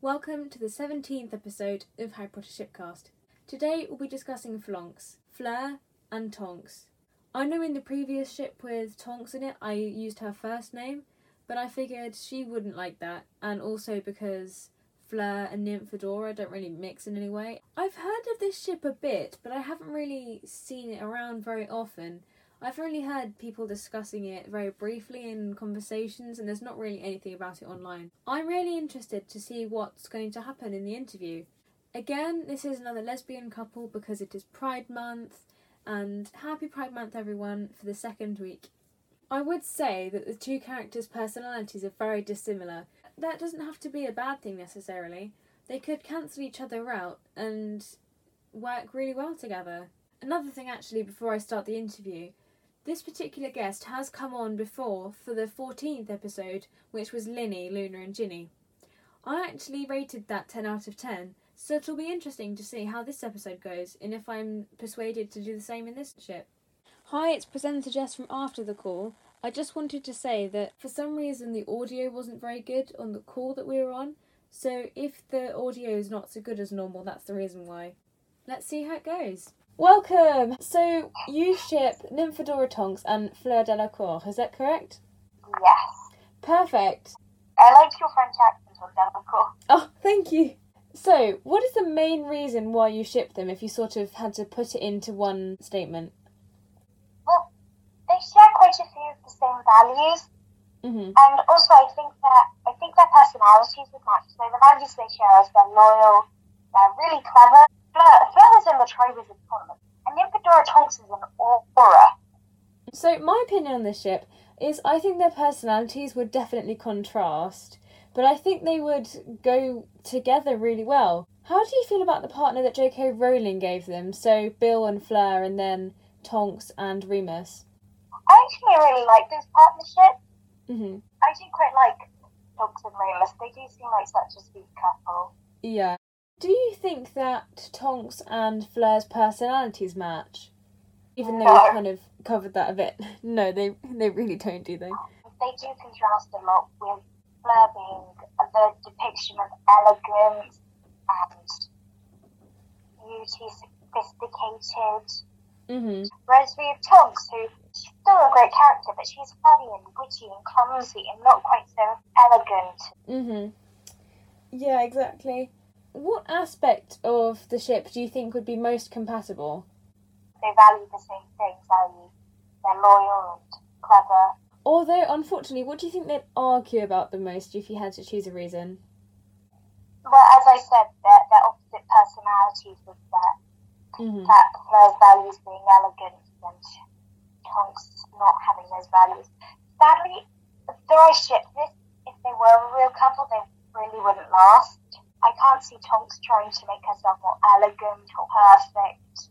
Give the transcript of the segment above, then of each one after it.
Welcome to the 17th episode of Harry Potter Shipcast. Today we'll be discussing Flonks, Fleur, and Tonks. I know in the previous ship with Tonks in it I used her first name, but I figured she wouldn't like that, and also because Fleur and Nymphadora don't really mix in any way. I've heard of this ship a bit, but I haven't really seen it around very often. I've only heard people discussing it very briefly in conversations, and there's not really anything about it online. I'm really interested to see what's going to happen in the interview. Again, this is another lesbian couple because it is Pride Month, and happy Pride Month, everyone, for the second week. I would say that the two characters' personalities are very dissimilar. That doesn't have to be a bad thing necessarily. They could cancel each other out and work really well together. Another thing, actually, before I start the interview, this particular guest has come on before for the 14th episode, which was Linny, Luna, and Ginny. I actually rated that 10 out of 10, so it'll be interesting to see how this episode goes and if I'm persuaded to do the same in this ship. Hi, it's presenter Jess from After the Call. I just wanted to say that for some reason the audio wasn't very good on the call that we were on, so if the audio is not so good as normal, that's the reason why. Let's see how it goes. Welcome! So, you ship Nymphadora Tonks and Fleur Delacour, is that correct? Yes. Perfect. I like your French accent on Delacour. Oh, thank you. So, what is the main reason why you ship them if you sort of had to put it into one statement? Well, they share quite a few of the same values, hmm and also I think that I think their personalities would match. So the values they share is they're loyal, they're really clever. Fleur, Fleur is in the Triwizard tournament, and Nymphadora Tonks is an Auror. So, my opinion on this ship is I think their personalities would definitely contrast, but I think they would go together really well. How do you feel about the partner that J.K. Rowling gave them? So, Bill and Fleur, and then Tonks and Remus. I actually really like this partnership. hmm I do quite like Tonks and Remus. They do seem like such a sweet couple. Yeah. Do you think that Tonks and Fleur's personalities match? Even though No. we've kind of covered that a bit. No, they they really don't, do they? they do contrast a lot with Fleur being the depiction of elegance and beauty, sophisticated. hmm Whereas we have Tonks, who she's still a great character, but she's funny and witty and clumsy and not quite so elegant. Mhm. Yeah, exactly. What aspect of the ship do you think would be most compatible? They value the same things, i.e., they're loyal and clever. Although, unfortunately, what do you think they'd argue about the most if you had to choose a reason? Well, as I said, they're, they're opposite personalities with that. Mhm. that Fleur's values being elegant and Tonks not having those values. Sadly, though I ship this, if they were a real couple, they really wouldn't last. I can't see Tonks trying to make herself more elegant or perfect,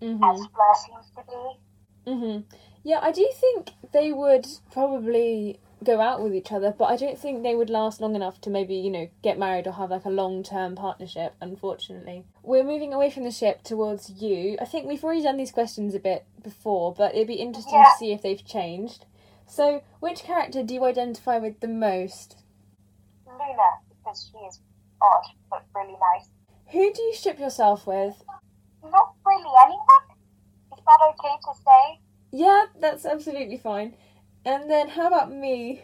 as Mhm. Fleur seems to be. Mhm. Yeah, I do think they would probably go out with each other, but I don't think they would last long enough to maybe, you know, get married or have like a long-term partnership, unfortunately. We're moving away from the ship towards you. I think we've already done these questions a bit before, but it'd be interesting Yeah. to see if they've changed. So, which character do you identify with the most? Luna, because she is odd, but really nice. Who do you ship yourself with? Not really anyone? Is that okay to say? Yeah, that's absolutely fine. And then how about me?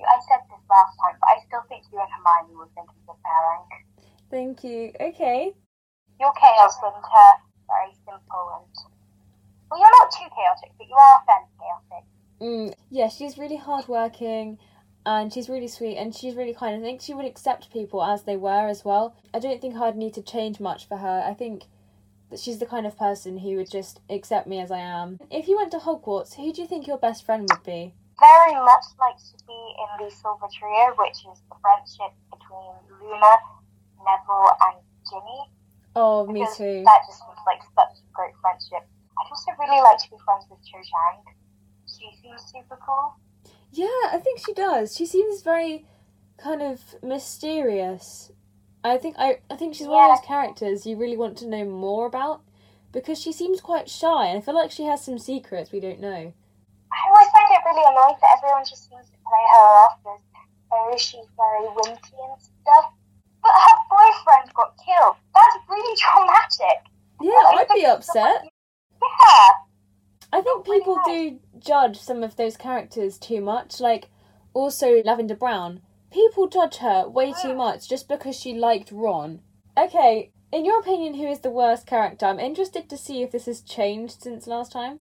I said this last time, but I still think you and Hermione would make a good pairing. Thank you. Okay. You're chaos and her very simple and well, you're not too chaotic, but you are fairly chaotic. Mm, yeah, she's really hardworking and she's really sweet and she's really kind. I think she would accept people as they were as well. I don't think I'd need to change much for her. I think that she's the kind of person who would just accept me as I am. If you went to Hogwarts, who do you think your best friend would be? Very much like to be in the Silver Trio, which is the friendship between Luna, Neville, and Ginny. Oh, me too. That just seems like such a great friendship. I'd also really like to be friends with Cho Chang. She seems super cool. Yeah, I think she does. She seems very kind of mysterious. I think I, I think she's one of those characters you really want to know more about because she seems quite shy and I feel like she has some secrets we don't know. I always find it really annoying that everyone just seems to play her off as very she's very wimpy and stuff. But her boyfriend got killed. That's really traumatic. Yeah, I'd be upset. Someone... Yeah. I think people do judge some of those characters too much. Like, also Lavender Brown. People judge her way too much just because she liked Ron. Okay, in your opinion, who is the worst character? I'm interested to see if this has changed since last time.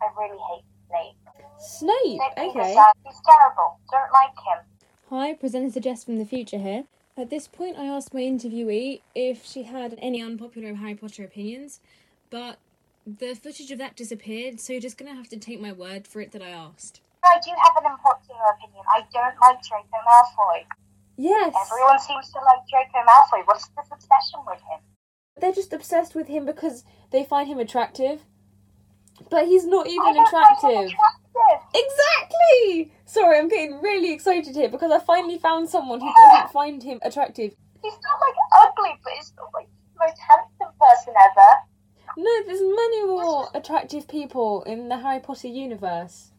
I really hate Snape. Snape, Snape okay. He's terrible. Don't like him. Hi, presenter Jess from the future here. At this point, I asked my interviewee if she had any unpopular Harry Potter opinions, but the footage of that disappeared, so you're just gonna have to take my word for it that I asked. I do have an unpopular opinion. I don't like Draco Malfoy. Yes! Everyone seems to like Draco Malfoy. What's this obsession with him? They're just obsessed with him because they find him attractive. But he's not I even don't find him attractive. attractive. Exactly! Sorry, I'm getting really excited here because I finally found someone who doesn't find him attractive. He's not like ugly, but he's not like the most handsome person ever. No, there's many more attractive people in the Harry Potter universe.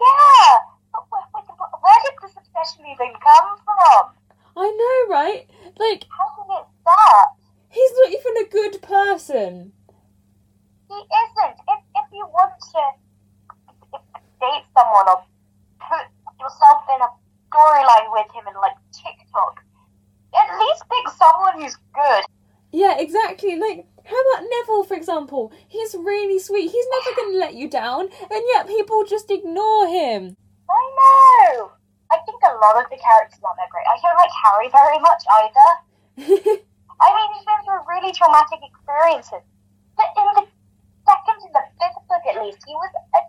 Yeah. But where, where, did this obsession even come from? I know, right? Like, How did it start? he's not even a good person. He isn't. If, if you want to date someone or put yourself in a storyline with him in like TikTok, at least pick someone who's good. Yeah, exactly. Like, for example? He's really sweet. He's never going to let you down, and yet people just ignore him. I know. I think a lot of the characters aren't that great. I don't like Harry very much either. I mean, he's been through really traumatic experiences. But in the second, in the fifth book at least, he was a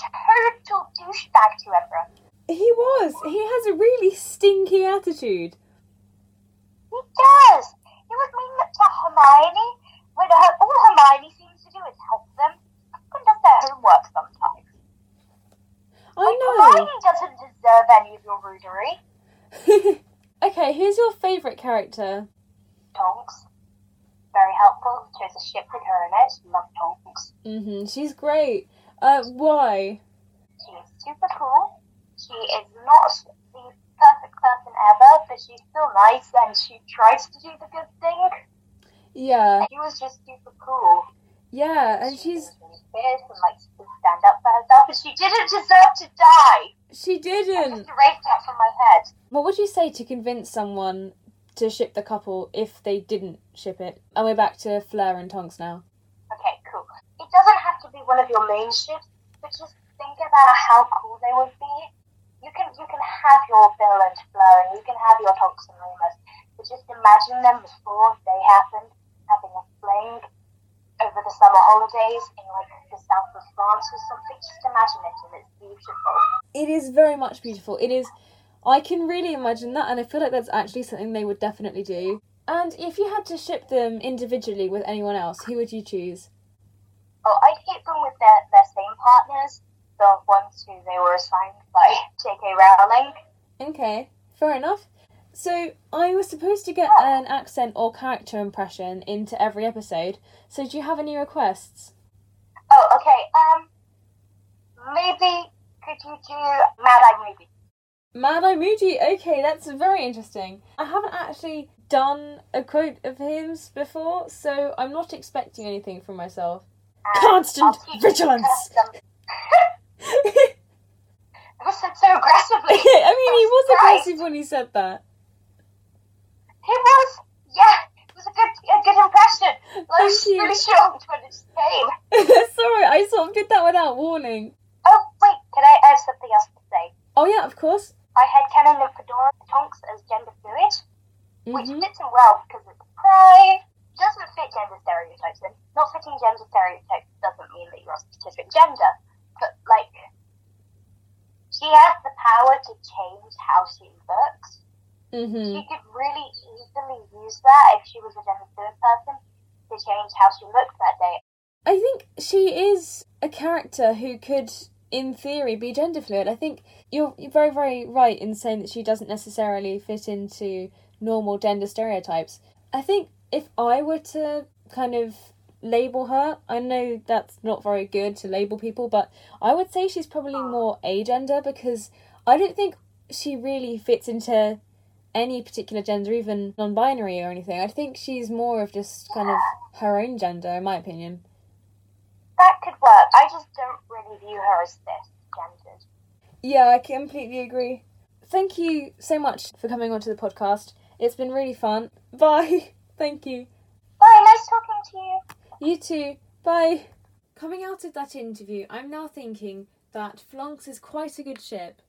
total douchebag to everyone. he was. He has a really stinky attitude. He does. He was mean to Hermione when her, all Hermione seems to do is help them and does their homework sometimes. I Like, know. Hermione doesn't deserve any of your rudery. okay, who's your favourite character? Tonks. Very helpful. Chose a ship with her in it. Love Tonks. hmm She's great. Uh, why? She is super cool. She is not the perfect person ever, but she's still nice and she tries to do the good thing. Yeah, She was just super cool. Yeah, and she's was really fierce and likes to stand up for herself, and she didn't deserve to die. she didn't. I just erased that from my head. What would you say to convince someone to ship the couple if they didn't ship it? And we're back to Fleur and Tonks now. Okay, cool. It doesn't have to be one of your main ships, but just think about how cool they would be. You can you can have your Bill and Fleur, and you can have your Tonks and Remus, but just imagine them before they happened, having a fling over the summer holidays in like the south of France or something. Just imagine it, and it's beautiful. It is very much beautiful. It is. I can really imagine that, and I feel like that's actually something they would definitely do. And if you had to ship them individually with anyone else, who would you choose? Oh, I'd hit them with their, their same partners, the ones who they were assigned by J.K. Rowling. Okay, fair enough. So I was supposed to get an accent or character impression into every episode. So do you have any requests? Oh, okay. Um, maybe could you do Mad Eye Moody? Mad Eye Moody. Okay, that's very interesting. I haven't actually done a quote of his before, so I'm not expecting anything from myself. And Constant I'll teach you vigilance. I said so aggressively. I mean, he was Right. aggressive when he said that. He was. Yeah, it was a good, a good impression. I was Thank you. really shocked when it came. Sorry, I sort of did that without warning. Oh wait, can I have something else to say? Oh yeah, of course. I had Canon Nymphadora Tonks as gender fluid. which hmm fits in well because it's pride. Doesn't fit gender stereotypes, and not fitting gender stereotypes doesn't mean that you're a specific gender. But like, she has the power to change how she looks. hmm She could really use that if she was a gender fluid person to change how she looked that day. I think she is a character who could, in theory, be gender fluid. I think you're, you're very, very right in saying that she doesn't necessarily fit into normal gender stereotypes. I think if I were to kind of label her, I know that's not very good to label people, but I would say she's probably hmm. more agender because I don't think she really fits into any particular gender, even non binary or anything. I think she's more of just kind of her own gender, in my opinion. That could work. I just don't really view her as cisgendered. Yeah, I completely agree. Thank you so much for coming onto the podcast. It's been really fun. Bye. Thank you. Bye, nice talking to you. You too. Bye. Coming out of that interview, I'm now thinking that Flonks is quite a good ship.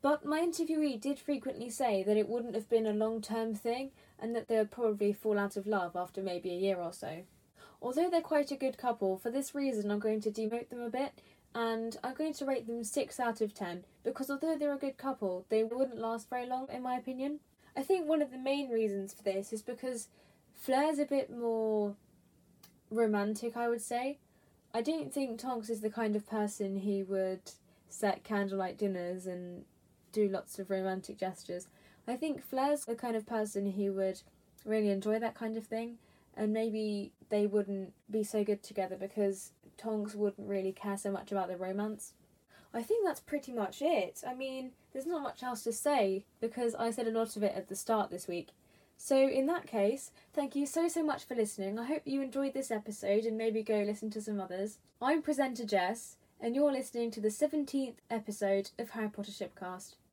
But my interviewee did frequently say that it wouldn't have been a long term thing and that they would probably fall out of love after maybe a year or so. Although they're quite a good couple, for this reason I'm going to demote them a bit and I'm going to rate them 6 out of 10 because although they're a good couple, they wouldn't last very long in my opinion. I think one of the main reasons for this is because Fleur's a bit more romantic, I would say. I don't think Tonks is the kind of person who would set candlelight dinners and do lots of romantic gestures. I think Fleur's the kind of person who would really enjoy that kind of thing, and maybe they wouldn't be so good together because Tonks wouldn't really care so much about the romance. I think that's pretty much it. I mean, there's not much else to say because I said a lot of it at the start this week. So, in that case, thank you so so much for listening. I hope you enjoyed this episode and maybe go listen to some others. I'm presenter Jess, and you're listening to the 17th episode of Harry Potter Shipcast.